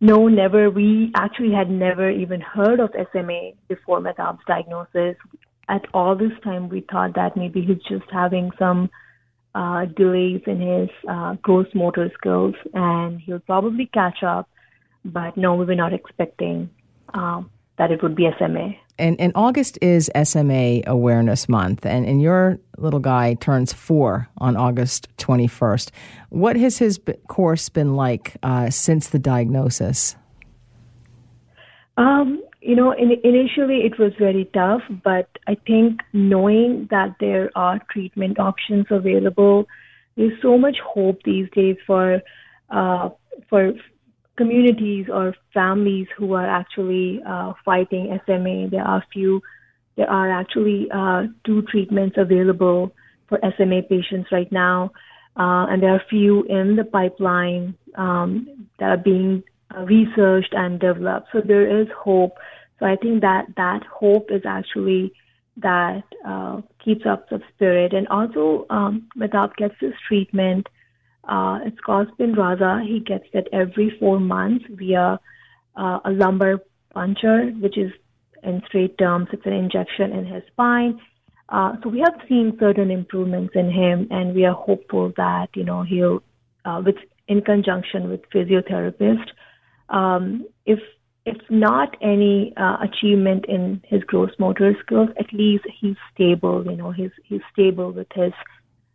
No, never. We actually had never even heard of SMA before Mehtab's diagnosis. At all this time, we thought that maybe he's just having some uh, delays in his uh, gross motor skills and he'll probably catch up. But no, we were not expecting um, that it would be SMA. And, and August is SMA Awareness Month, and, and your little guy turns four on August 21st. What has his course been like uh, since the diagnosis? Um, you know, in, initially it was very tough, but I think knowing that there are treatment options available, there's so much hope these days for uh, for communities or families who are actually uh, fighting SMA. There are few, there are actually uh, two treatments available for SMA patients right now, uh, and there are few in the pipeline um, that are being researched and developed. So there is hope. So I think that that hope is actually that uh, keeps up the spirit, and also um, Mehtab gets this treatment uh, it's called Spinraza. He gets that every four months via uh, a lumbar puncture, which is in straight terms, it's an injection in his spine. Uh, so we have seen certain improvements in him, and we are hopeful that you know he'll, uh, with in conjunction with physiotherapist, um, if if not any uh, achievement in his gross motor skills, at least he's stable. You know, he's he's stable with his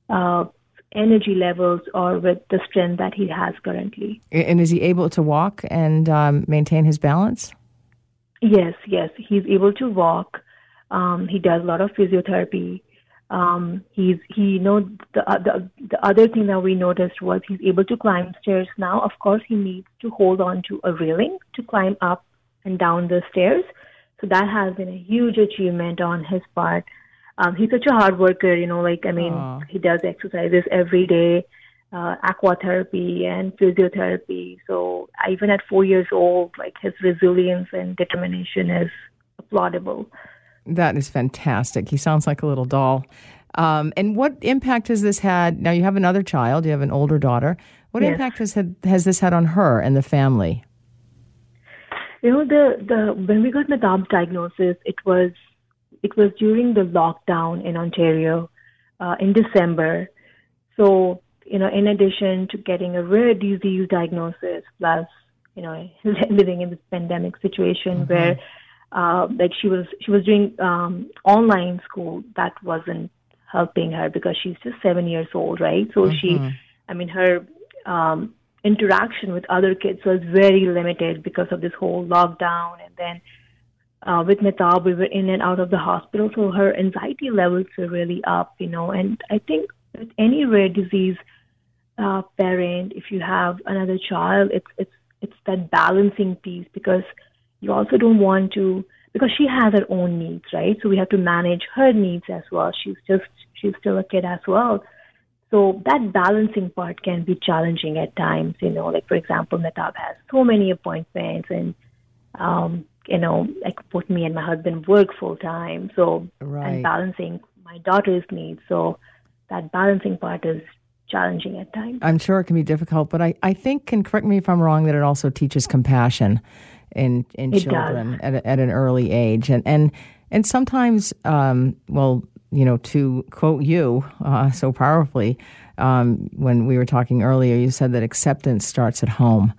uh, energy levels or with the strength that he has currently. And is he able to walk and um, maintain his balance? Yes, yes, he's able to walk. Um, he does a lot of physiotherapy. Um, he's he you know the, uh, the the other thing that we noticed was he's able to climb stairs now. Of course, he needs to hold on to a railing to climb up and down the stairs. So that has been a huge achievement on his part um, he's such a hard worker, you know, like, I mean, Aww. he does exercises every day, uh, aquatherapy and physiotherapy. So even at four years old, like his resilience and determination is applaudable. That is fantastic. He sounds like a little doll. Um, and what impact has this had? Now you have another child, you have an older daughter. What yes. impact has had, has this had on her and the family? You know, the the when we got Mehtab's diagnosis, it was it was during the lockdown in Ontario uh, in December. So, you know, in addition to getting a rare disease diagnosis, plus, you know, [LAUGHS] living in this pandemic situation mm-hmm. where, uh, like she was, she was doing um, online school that wasn't helping her because she's just seven years old, right? So mm-hmm. she, I mean, her um, interaction with other kids was very limited because of this whole lockdown, and then uh, with Mehtab, we were in and out of the hospital, so her anxiety levels were really up, you know. And I think with any rare disease, uh, parent, if you have another child, it's it's it's that balancing piece because you also don't want to because she has her own needs, right? So we have to manage her needs as well. She's just she's still a kid as well. So that balancing part can be challenging at times, you know, like for example, Mehtab has so many appointments and um, you know, like both me and my husband work full time. So Right. and balancing my daughter's needs. So that balancing part is challenging at times. I'm sure it can be difficult, but I, I think, and correct me if I'm wrong, that it also teaches compassion in in It children at, at an early age, and and and sometimes, um, well, you know, to quote you uh, so powerfully, um, when we were talking earlier, you said that acceptance starts at home,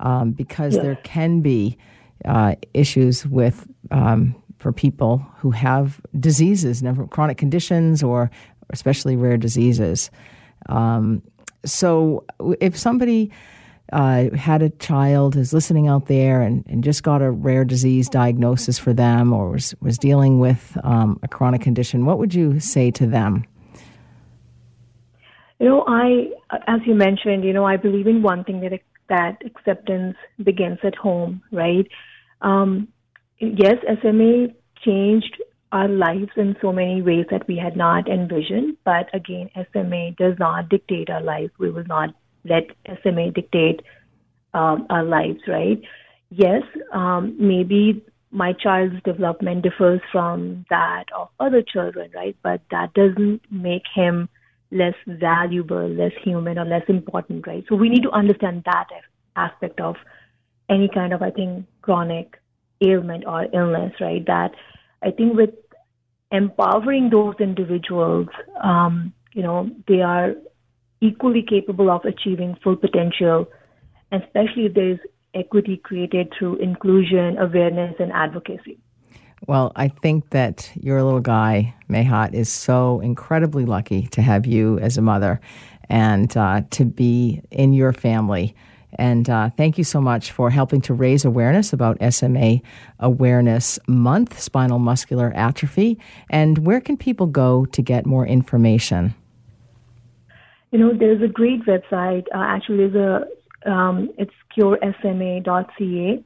um, because there can be uh, issues with um, for people who have diseases, never chronic conditions, or especially rare diseases. Um, so if somebody uh, had a child who's listening out there and, and just got a rare disease diagnosis for them or was, was dealing with um, a chronic condition, what would you say to them? You know, I, as you mentioned, you know, I believe in one thing that that acceptance begins at home, right? Um, yes, SMA changed our lives in so many ways that we had not envisioned, but again, SMA does not dictate our life. We will not let SMA dictate um, our lives, right? Yes, um, maybe my child's development differs from that of other children, right? But that doesn't make him less valuable, less human, or less important, right? So we need to understand that aspect of any kind of, I think, chronic ailment or illness, right? That I think with empowering those individuals, um, you know, they are equally capable of achieving full potential, especially if there's equity created through inclusion, awareness, and advocacy. Well, I think that your little guy, Mehat, is so incredibly lucky to have you as a mother and uh, to be in your family. And uh, thank you so much for helping to raise awareness about SMA Awareness Month, spinal muscular atrophy. And where can people go to get more information? You know, there's a great website. Uh, actually, there's a um, it's curesma.ca.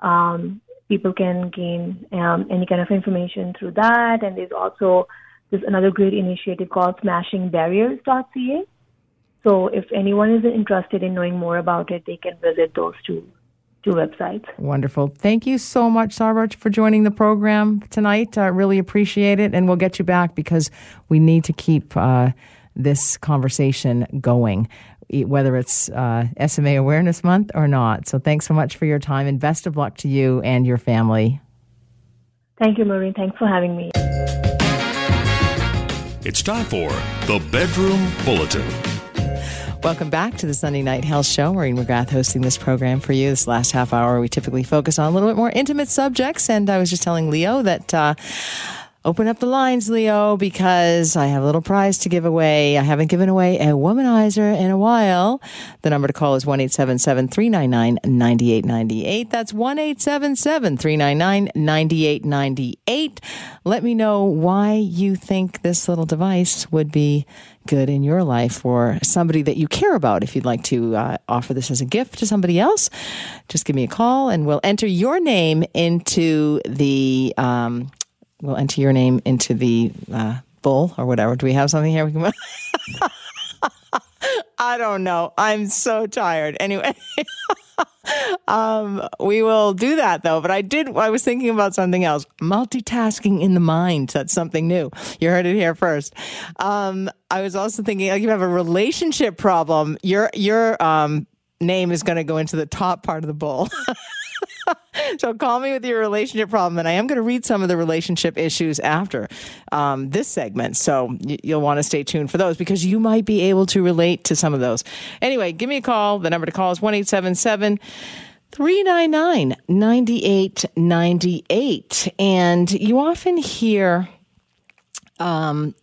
Um, people can gain um, any kind of information through that, and there's also there's another great initiative called smashingbarriers.ca. So if anyone is interested in knowing more about it, they can visit those two two websites. Wonderful. Thank you so much, Sarvaj, for joining the program tonight. I really appreciate it. And we'll get you back because we need to keep uh, this conversation going, whether it's uh, SMA Awareness Month or not. So thanks so much for your time and best of luck to you and your family. Thank you, Maureen. Thanks for having me. It's time for the Bedroom Bulletin. Welcome back to the Sunday Night Health Show. Maureen McGrath hosting this program for you. This last half hour, we typically focus on a little bit more intimate subjects. And I was just telling Leo that uh, open up the lines, Leo, because I have a little prize to give away. I haven't given away a womanizer in a while. The number to call is 1 399 9898. That's 1 399 9898. Let me know why you think this little device would be good in your life or somebody that you care about. If you'd like to uh, offer this as a gift to somebody else, just give me a call and we'll enter your name into the. Um, we'll enter your name into the uh, bull or whatever. Do we have something here? We can. [LAUGHS] I don't know. I'm so tired. Anyway, [LAUGHS] um, we will do that though. But I did. I was thinking about something else. Multitasking in the mind. That's something new. You heard it here first. Um, I was also thinking, like, you have a relationship problem. Your your um, name is going to go into the top part of the bowl. [LAUGHS] [LAUGHS] so call me with your relationship problem, and I am going to read some of the relationship issues after um, this segment. So you'll want to stay tuned for those because you might be able to relate to some of those. Anyway, give me a call. The number to call is one eight seven seven. 399 9898. And you often hear, um,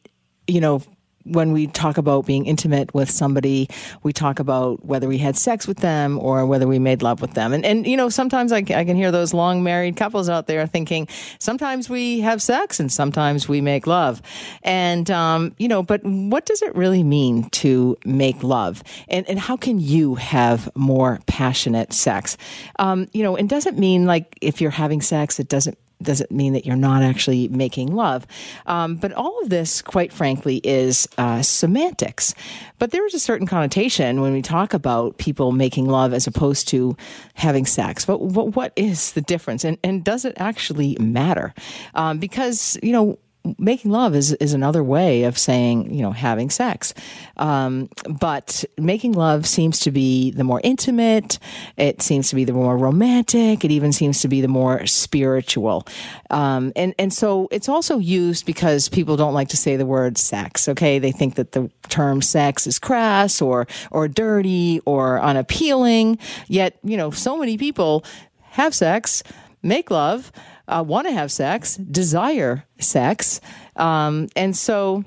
you know, when we talk about being intimate with somebody, we talk about whether we had sex with them or whether we made love with them. And, and you know, sometimes I, I can hear those long married couples out there thinking sometimes we have sex and sometimes we make love. And, um, you know, but what does it really mean to make love? And, and how can you have more passionate sex? Um, you know, and doesn't mean like if you're having sex, it doesn't doesn't mean that you're not actually making love. Um, but all of this, quite frankly, is uh, semantics. But there is a certain connotation when we talk about people making love as opposed to having sex. But, but what is the difference? And, and does it actually matter? Um, because, you know, making love is, is another way of saying, you know, having sex. Um, but making love seems to be the more intimate. It seems to be the more romantic. It even seems to be the more spiritual. Um, and, and so it's also used because people don't like to say the word sex. Okay. They think that the term sex is crass or, or dirty or unappealing. Yet, you know, so many people have sex, make love, uh, want to have sex, desire sex, um, and so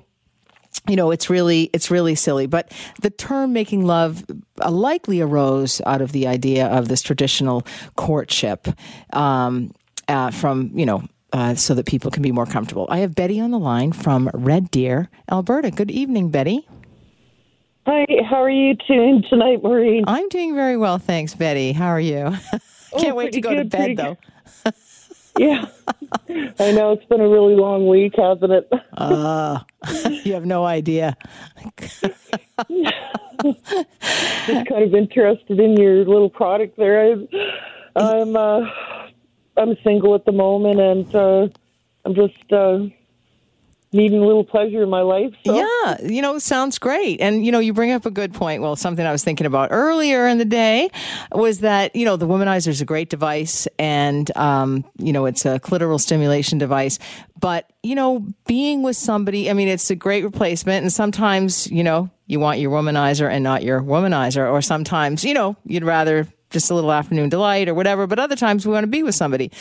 you know it's really it's really silly. But the term making love uh, likely arose out of the idea of this traditional courtship um, uh, from you know uh, so that people can be more comfortable. I have betty on the line from red deer alberta. Good evening betty. Hi, how are you doing tonight, Maureen? i'm doing very well thanks betty. How are you? [LAUGHS] Can't Oh, wait to go to bed though Yeah. I know it's been a really long week, hasn't it? uh, you have no idea [LAUGHS] Just kind of interested in your little product there. I, I'm uh, I'm single at the moment, and uh, I'm just uh, needing a little pleasure in my life. So. Yeah, you know, sounds great. And, you know, you bring up a good point. Well, something I was thinking about earlier in the day was that, you know, the womanizer is a great device and, um, you know, it's a clitoral stimulation device. But, you know, being with somebody, I mean, it's a great replacement. And sometimes, you know, you want your womanizer and not your womanizer. Or sometimes, you know, you'd rather just a little afternoon delight or whatever. But other times we want to be with somebody.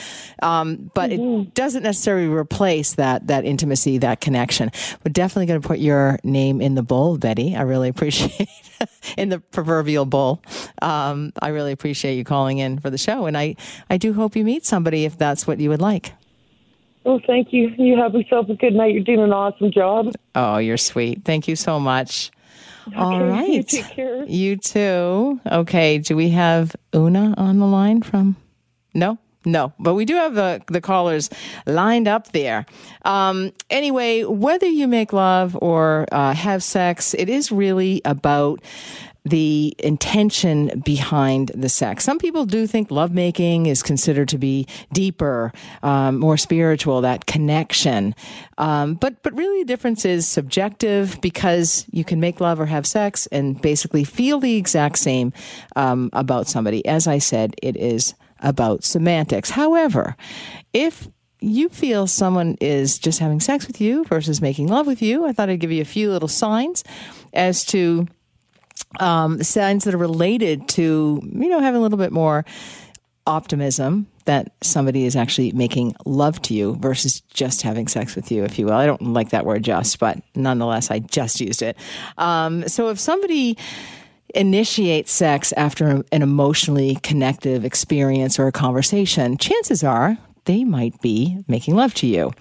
Um, but it doesn't necessarily replace that that intimacy, that connection. We're definitely going to put your name in the bowl, Betty. I really [LAUGHS] appreciate [LAUGHS] in the proverbial bowl. Um, I really appreciate you calling in for the show, and I I do hope you meet somebody if that's what you would like. Oh, thank you. You have yourself a good night. You're doing an awesome job. Oh, you're sweet. Thank you so much. All Okay, right. you take care. You too. Okay. Do we have Una on the line from? No? No, but we do have the, the callers lined up there. Um, anyway, whether you make love or uh, have sex, it is really about the intention behind the sex. Some people do think lovemaking is considered to be deeper, um, more spiritual, that connection. Um, but but really, the difference is subjective because you can make love or have sex and basically feel the exact same um, about somebody. As I said, it is about semantics. However, if you feel someone is just having sex with you versus making love with you, I thought I'd give you a few little signs as to um, signs that are related to you know having a little bit more optimism that somebody is actually making love to you versus just having sex with you, if you will. I don't like that word just, but nonetheless, I just used it. Um, so if somebody initiates sex after an emotionally connective experience or a conversation, chances are they might be making love to you.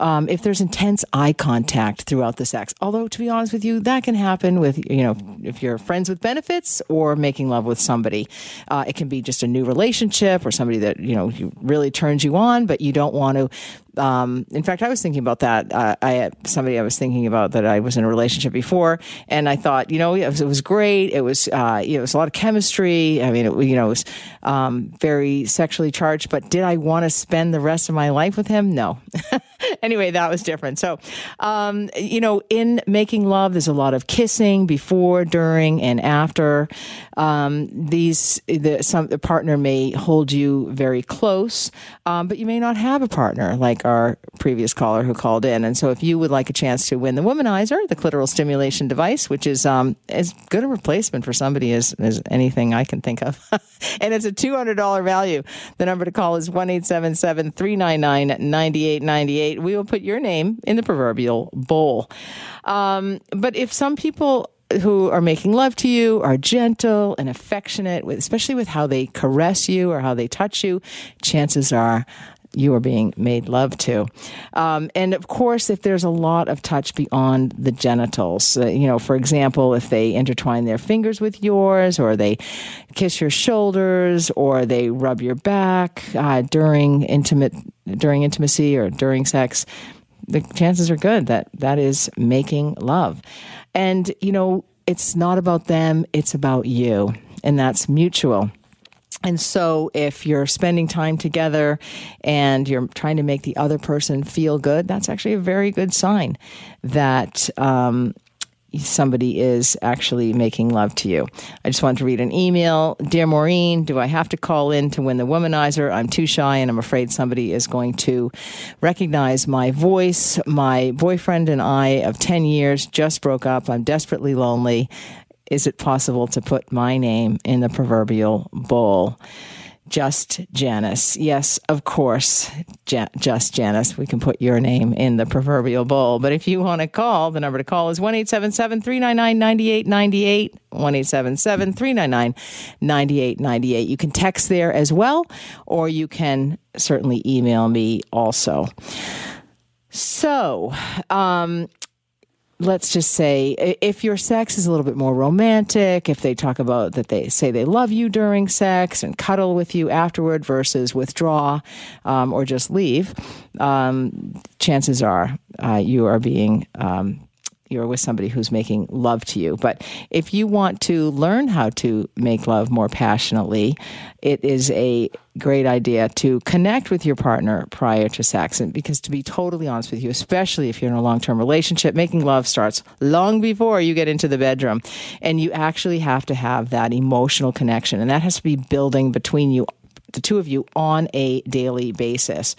Um, if there's intense eye contact throughout the sex, although to be honest with you, that can happen with, you know, if you're friends with benefits or making love with somebody. Uh, it can be just a new relationship or somebody that, you know, really turns you on, but you don't want to um, in fact, I was thinking about that. Uh, I somebody I was thinking about that I was in a relationship before, and I thought, you know, it was, it was great. It was, uh, you know, it was a lot of chemistry. I mean, it, you know, it was um, very sexually charged. But did I want to spend the rest of my life with him? No. [LAUGHS] [LAUGHS] anyway, that was different. So, um, you know, in making love, there's a lot of kissing before, during, and after. Um, these, the, some, the partner may hold you very close, um, but you may not have a partner like our previous caller who called in. And so, if you would like a chance to win the womanizer, the clitoral stimulation device, which is um, as good a replacement for somebody as, as anything I can think of, [LAUGHS] and it's a $200 value, the number to call is one eight seven seven three nine nine ninety eight ninety eight. 399 9898 right, we will put your name in the proverbial bowl. Um, but if some people who are making love to you are gentle and affectionate, especially with how they caress you or how they touch you, chances are you are being made love to. Um, and of course, if there's a lot of touch beyond the genitals, uh, you know, for example, if they intertwine their fingers with yours, or they kiss your shoulders, or they rub your back uh, during intimate during intimacy or during sex, the chances are good that that is making love. And you know, it's not about them; it's about you, and that's mutual. And so, if you're spending time together and you're trying to make the other person feel good, that's actually a very good sign that um, somebody is actually making love to you. I just wanted to read an email. Dear Maureen, do I have to call in to win the womanizer? I'm too shy and I'm afraid somebody is going to recognize my voice. My boyfriend and I of 10 years just broke up. I'm desperately lonely is it possible to put my name in the proverbial bowl? Just Janice. Yes, of course, ja- just Janice. We can put your name in the proverbial bowl. But if you want to call, the number to call is 1 877 399 9898. 1 877 399 9898. You can text there as well, or you can certainly email me also. So, um, let's just say if your sex is a little bit more romantic, if they talk about that they say they love you during sex and cuddle with you afterward versus withdraw um, or just leave, um, chances are uh, you are being um, you're with somebody who's making love to you. But if you want to learn how to make love more passionately, it is a great idea to connect with your partner prior to sex. And because to be totally honest with you, especially if you're in a long term relationship, making love starts long before you get into the bedroom. And you actually have to have that emotional connection. And that has to be building between you the two of you on a daily basis.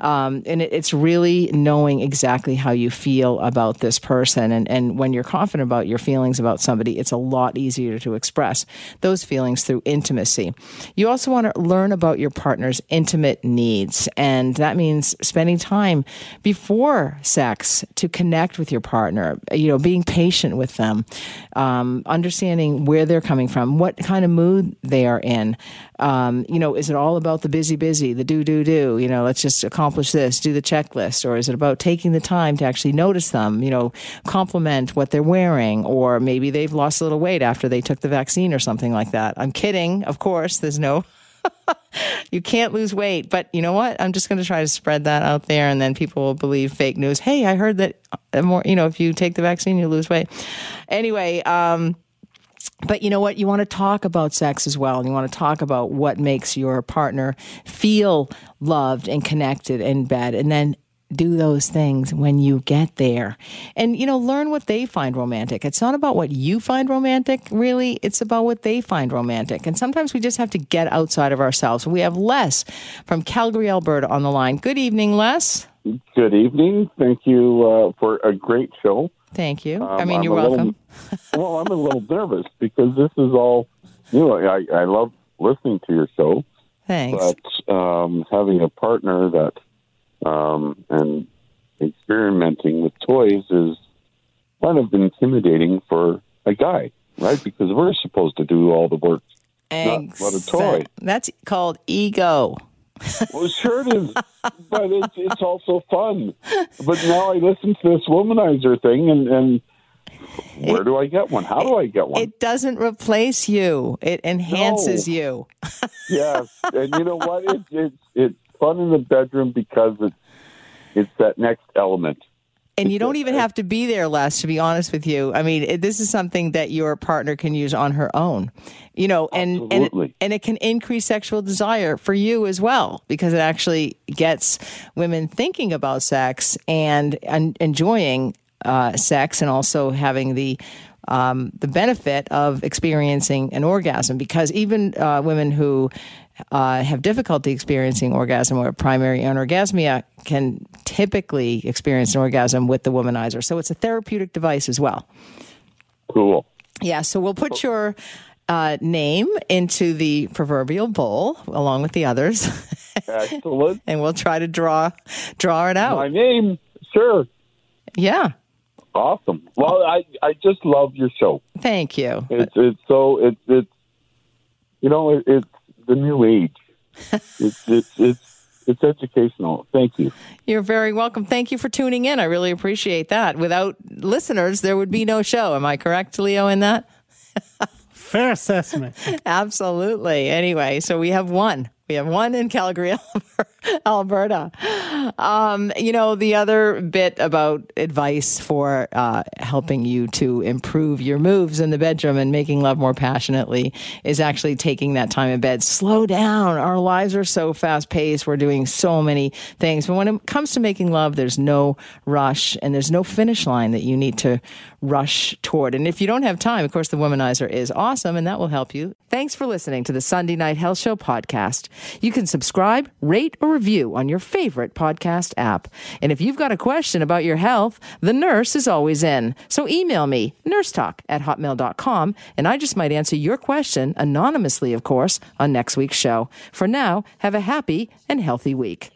Um, and it, it's really knowing exactly how you feel about this person. And, and when you're confident about your feelings about somebody, it's a lot easier to express those feelings through intimacy. You also want to learn about your partner's intimate needs. And that means spending time before sex to connect with your partner, you know, being patient with them, um, understanding where they're coming from, what kind of mood they are in. Um, you know, is it all about the busy, busy, the do, do, do? You know, let's just accomplish this, do the checklist, or is it about taking the time to actually notice them? You know, compliment what they're wearing, or maybe they've lost a little weight after they took the vaccine or something like that. I'm kidding, of course. There's no. [LAUGHS] you can't lose weight, but you know what? I'm just going to try to spread that out there, and then people will believe fake news. Hey, I heard that uh, more. You know, if you take the vaccine, you lose weight. Anyway, um, but you know what? You want to talk about sex as well. And you want to talk about what makes your partner feel loved and connected in bed. And then do those things when you get there. And, you know, learn what they find romantic. It's not about what you find romantic, really. It's about what they find romantic. And sometimes we just have to get outside of ourselves. We have Les from Calgary, Alberta on the line. Good evening, Les. Good evening. Thank you uh, for a great show. Thank you. Um, I mean, I'm you're a little- welcome. [LAUGHS] well, I'm a little nervous because this is all new. I, I love listening to your show, Thanks. but um, having a partner that um, and experimenting with toys is kind of intimidating for a guy, right? Because we're supposed to do all the work. Not let a toy. That's called ego. Well, sure it is, but it's it's also fun. But now I listen to this womanizer thing, and and where do I get one? How do I get one? It doesn't replace you. It enhances No. you. yes, [LAUGHS] and you know what? It's it's it's fun in the bedroom because it's it's that next element. And you don't even [LAUGHS] have to be there, Les, to be honest with you. I mean, this is something that your partner can use on her own, you know, and, and, it, and it can increase sexual desire for you as well, because it actually gets women thinking about sex and, and enjoying uh, sex and also having the um, the benefit of experiencing an orgasm because even uh, women who uh, have difficulty experiencing orgasm or primary anorgasmia can typically experience an orgasm with the womanizer. So it's a therapeutic device as well. Cool. Yeah, so we'll put your uh, name into the proverbial bowl along with the others, Excellent. [LAUGHS] and we'll try to draw draw it out. My name, sure. Yeah. Awesome. Well, I I just love your show. Thank you. It's it's so it's it's you know it, it's the new age. it's [LAUGHS] it's it's it's educational. Thank you. You're very welcome. Thank you for tuning in. I really appreciate that. Without listeners, there would be no show. Am I correct, Leo, in that? [LAUGHS] Fair assessment. Absolutely. Anyway, so we have one. We have one in Calgary, [LAUGHS] [LAUGHS] Alberta. Um, you know, the other bit about advice for uh, helping you to improve your moves in the bedroom and making love more passionately is actually taking that time in bed. Slow down. Our lives are so fast paced. We're doing so many things. But when it comes to making love, there's no rush and there's no finish line that you need to rush toward. And if you don't have time, of course, the Womanizer is awesome and that will help you. Thanks for listening to the Sunday Night Health Show podcast. You can subscribe, rate, or review on your favorite podcast app. And if you've got a question about your health, the nurse is always in. So email me, nursetalk at hotmail.com, and I just might answer your question anonymously, of course, on next week's show. For now, have a happy and healthy week.